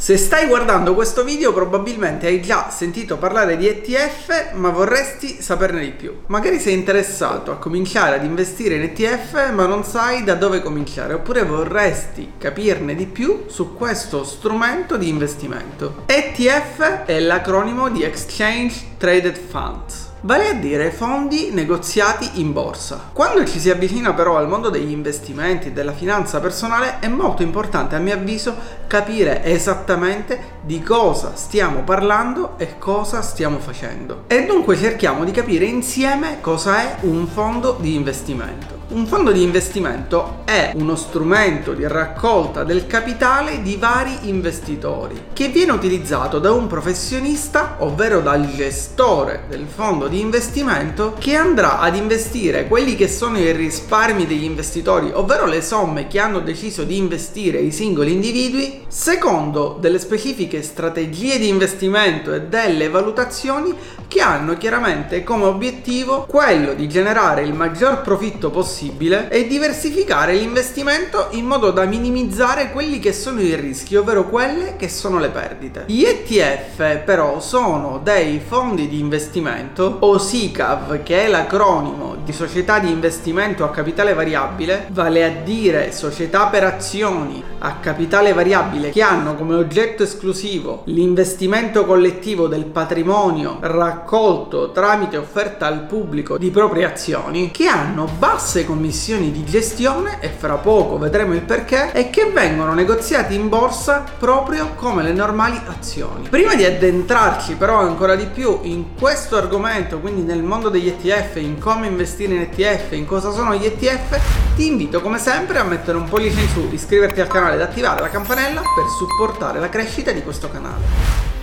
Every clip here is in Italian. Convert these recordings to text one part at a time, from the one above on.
Se stai guardando questo video probabilmente hai già sentito parlare di ETF ma vorresti saperne di più. Magari sei interessato a cominciare ad investire in ETF ma non sai da dove cominciare oppure vorresti capirne di più su questo strumento di investimento. ETF è l'acronimo di Exchange Traded Funds vale a dire fondi negoziati in borsa. Quando ci si avvicina però al mondo degli investimenti e della finanza personale è molto importante a mio avviso capire esattamente di cosa stiamo parlando e cosa stiamo facendo. E dunque cerchiamo di capire insieme cosa è un fondo di investimento. Un fondo di investimento è uno strumento di raccolta del capitale di vari investitori che viene utilizzato da un professionista, ovvero dal gestore del fondo di investimento che andrà ad investire quelli che sono i risparmi degli investitori, ovvero le somme che hanno deciso di investire i singoli individui, secondo delle specifiche strategie di investimento e delle valutazioni che hanno chiaramente come obiettivo quello di generare il maggior profitto possibile e diversificare l'investimento in modo da minimizzare quelli che sono i rischi, ovvero quelle che sono le perdite. Gli ETF però sono dei fondi di investimento o SICAV che è l'acronimo di società di investimento a capitale variabile, vale a dire società per azioni a capitale variabile che hanno come oggetto esclusivo l'investimento collettivo del patrimonio raccolto tramite offerta al pubblico di proprie azioni che hanno basse commissioni di gestione e fra poco vedremo il perché e che vengono negoziati in borsa proprio come le normali azioni. Prima di addentrarci però ancora di più in questo argomento, quindi nel mondo degli ETF, in come investire in ETF, in cosa sono gli ETF, ti invito come sempre a mettere un pollice in su, iscriverti al canale ed attivare la campanella per supportare la crescita di questo canale.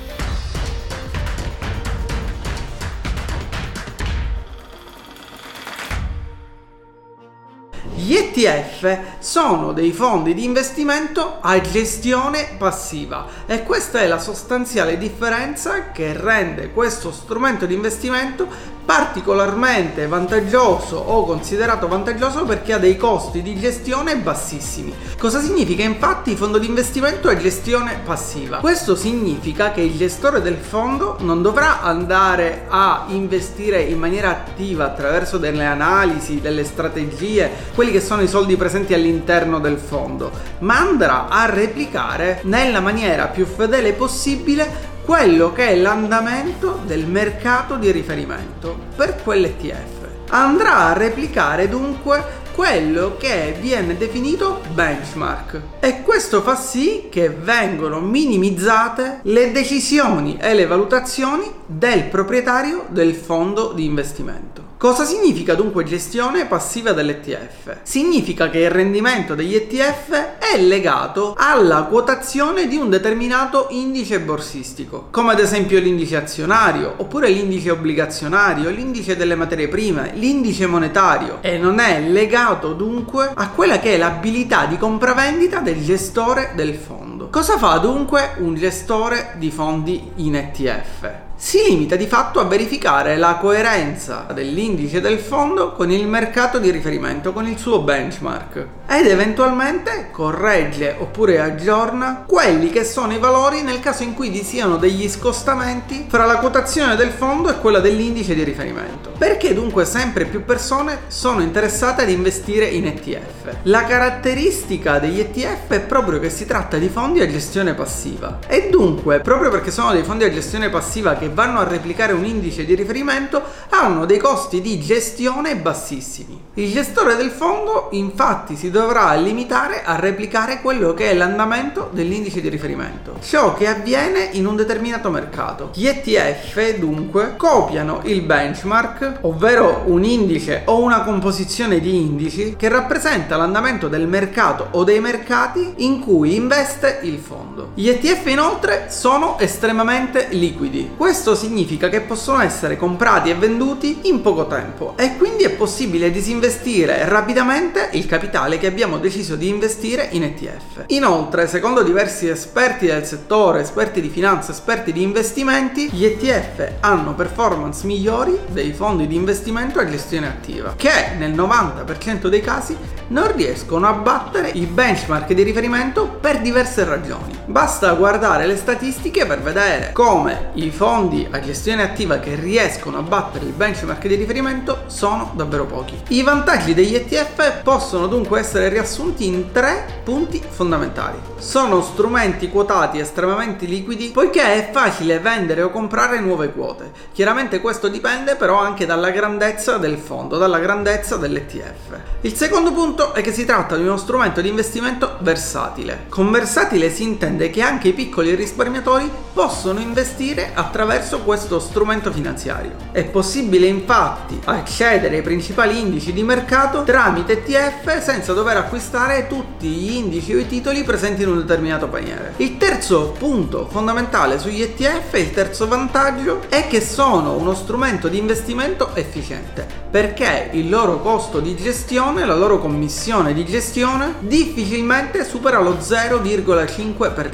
Gli ETF sono dei fondi di investimento a gestione passiva e questa è la sostanziale differenza che rende questo strumento di investimento particolarmente vantaggioso o considerato vantaggioso perché ha dei costi di gestione bassissimi. Cosa significa infatti fondo di investimento e gestione passiva? Questo significa che il gestore del fondo non dovrà andare a investire in maniera attiva attraverso delle analisi, delle strategie, quelli che sono i soldi presenti all'interno del fondo, ma andrà a replicare nella maniera più fedele possibile quello che è l'andamento del mercato di riferimento per quell'ETF. Andrà a replicare dunque quello che viene definito benchmark e questo fa sì che vengono minimizzate le decisioni e le valutazioni del proprietario del fondo di investimento. Cosa significa dunque gestione passiva dell'ETF? Significa che il rendimento degli ETF è legato alla quotazione di un determinato indice borsistico, come ad esempio l'indice azionario, oppure l'indice obbligazionario, l'indice delle materie prime, l'indice monetario e non è legato dunque a quella che è l'abilità di compravendita del gestore del fondo. Cosa fa dunque un gestore di fondi in ETF? Si limita di fatto a verificare la coerenza dell'indice del fondo con il mercato di riferimento, con il suo benchmark ed eventualmente corregge oppure aggiorna quelli che sono i valori nel caso in cui vi siano degli scostamenti fra la quotazione del fondo e quella dell'indice di riferimento. Perché dunque sempre più persone sono interessate ad investire in ETF? La caratteristica degli ETF è proprio che si tratta di fondi a gestione passiva e dunque proprio perché sono dei fondi a gestione passiva che vanno a replicare un indice di riferimento hanno dei costi di gestione bassissimi. Il gestore del fondo infatti si dovrà limitare a replicare quello che è l'andamento dell'indice di riferimento, ciò che avviene in un determinato mercato. Gli ETF dunque copiano il benchmark, ovvero un indice o una composizione di indici che rappresenta l'andamento del mercato o dei mercati in cui investe il fondo. Gli ETF inoltre sono estremamente liquidi. Questo significa che possono essere comprati e venduti in poco tempo e quindi è possibile disinvestire rapidamente il capitale che abbiamo deciso di investire in ETF. Inoltre, secondo diversi esperti del settore, esperti di finanza, esperti di investimenti, gli ETF hanno performance migliori dei fondi di investimento a gestione attiva, che nel 90% dei casi non riescono a battere i benchmark di riferimento per diverse ragioni. Basta guardare le statistiche per vedere come i fondi a gestione attiva che riescono a battere il benchmark di riferimento sono davvero pochi. I vantaggi degli ETF possono dunque essere riassunti in tre punti fondamentali. Sono strumenti quotati estremamente liquidi poiché è facile vendere o comprare nuove quote. Chiaramente questo dipende però anche dalla grandezza del fondo, dalla grandezza dell'ETF. Il secondo punto è che si tratta di uno strumento di investimento versatile. Con versatile si intende che anche i piccoli risparmiatori possono investire attraverso questo strumento finanziario. È possibile infatti accedere ai principali indici di mercato tramite ETF senza dover acquistare tutti gli indici o i titoli presenti in un determinato paniere. Il terzo punto fondamentale sugli ETF, il terzo vantaggio, è che sono uno strumento di investimento efficiente perché il loro costo di gestione, la loro commissione di gestione difficilmente supera lo 0,5%.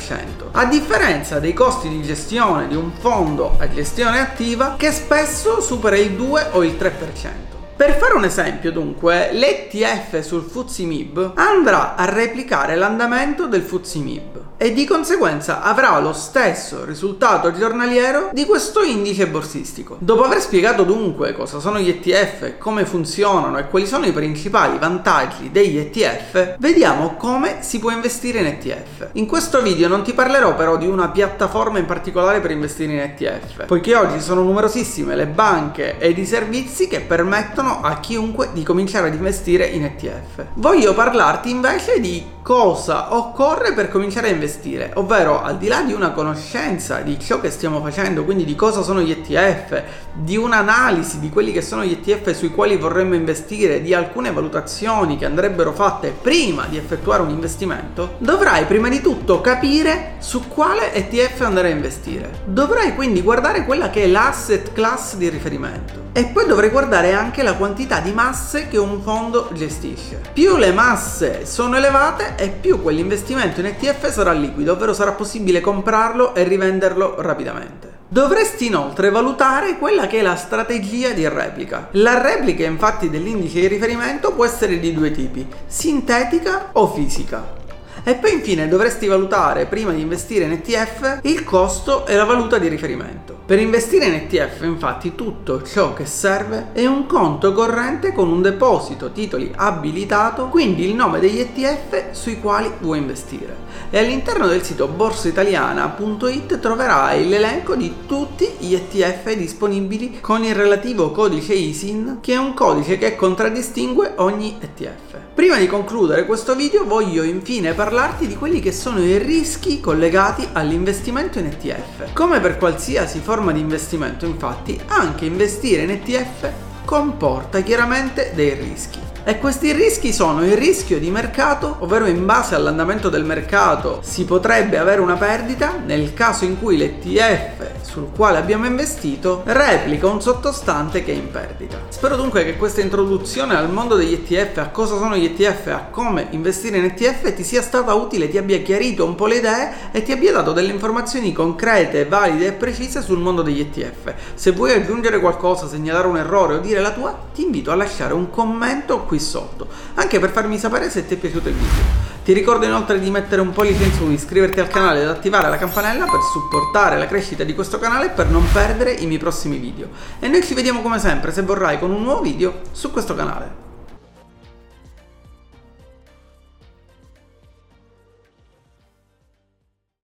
A differenza dei costi di gestione di un fondo a gestione attiva che spesso supera il 2 o il 3%. Per fare un esempio, dunque, l'ETF sul FTSE MIB andrà a replicare l'andamento del FTSE MIB e di conseguenza avrà lo stesso risultato giornaliero di questo indice borsistico. Dopo aver spiegato dunque cosa sono gli ETF, come funzionano e quali sono i principali vantaggi degli ETF, vediamo come si può investire in ETF. In questo video non ti parlerò però di una piattaforma in particolare per investire in ETF, poiché oggi sono numerosissime le banche ed i servizi che permettono a chiunque di cominciare ad investire in ETF. Voglio parlarti invece di cosa occorre per cominciare a investire, ovvero al di là di una conoscenza di ciò che stiamo facendo, quindi di cosa sono gli ETF, di un'analisi di quelli che sono gli ETF sui quali vorremmo investire, di alcune valutazioni che andrebbero fatte prima di effettuare un investimento, dovrai prima di tutto capire su quale ETF andare a investire. Dovrai quindi guardare quella che è l'asset class di riferimento e poi dovrai guardare anche la quantità di masse che un fondo gestisce. Più le masse sono elevate, e più quell'investimento in ETF sarà liquido, ovvero sarà possibile comprarlo e rivenderlo rapidamente. Dovresti inoltre valutare quella che è la strategia di replica. La replica infatti dell'indice di riferimento può essere di due tipi, sintetica o fisica. E poi infine dovresti valutare prima di investire in ETF il costo e la valuta di riferimento. Per investire in ETF infatti tutto ciò che serve è un conto corrente con un deposito titoli abilitato, quindi il nome degli ETF sui quali vuoi investire. E all'interno del sito borsaitaliana.it troverai l'elenco di tutti gli ETF disponibili con il relativo codice ISIN, che è un codice che contraddistingue ogni ETF. Prima di concludere questo video voglio infine parlarti di quelli che sono i rischi collegati all'investimento in ETF. Come per qualsiasi forma di investimento infatti anche investire in ETF comporta chiaramente dei rischi. E questi rischi sono il rischio di mercato, ovvero in base all'andamento del mercato si potrebbe avere una perdita nel caso in cui l'ETF sul quale abbiamo investito replica un sottostante che è in perdita. Spero dunque che questa introduzione al mondo degli ETF, a cosa sono gli ETF, a come investire in ETF ti sia stata utile, ti abbia chiarito un po' le idee e ti abbia dato delle informazioni concrete, valide e precise sul mondo degli ETF. Se vuoi aggiungere qualcosa, segnalare un errore o dire la tua, ti invito a lasciare un commento qui sotto, anche per farmi sapere se ti è piaciuto il video. Ti ricordo inoltre di mettere un pollice in su, iscriverti al canale ed attivare la campanella per supportare la crescita di questo canale e per non perdere i miei prossimi video. E noi ci vediamo come sempre, se vorrai, con un nuovo video su questo canale.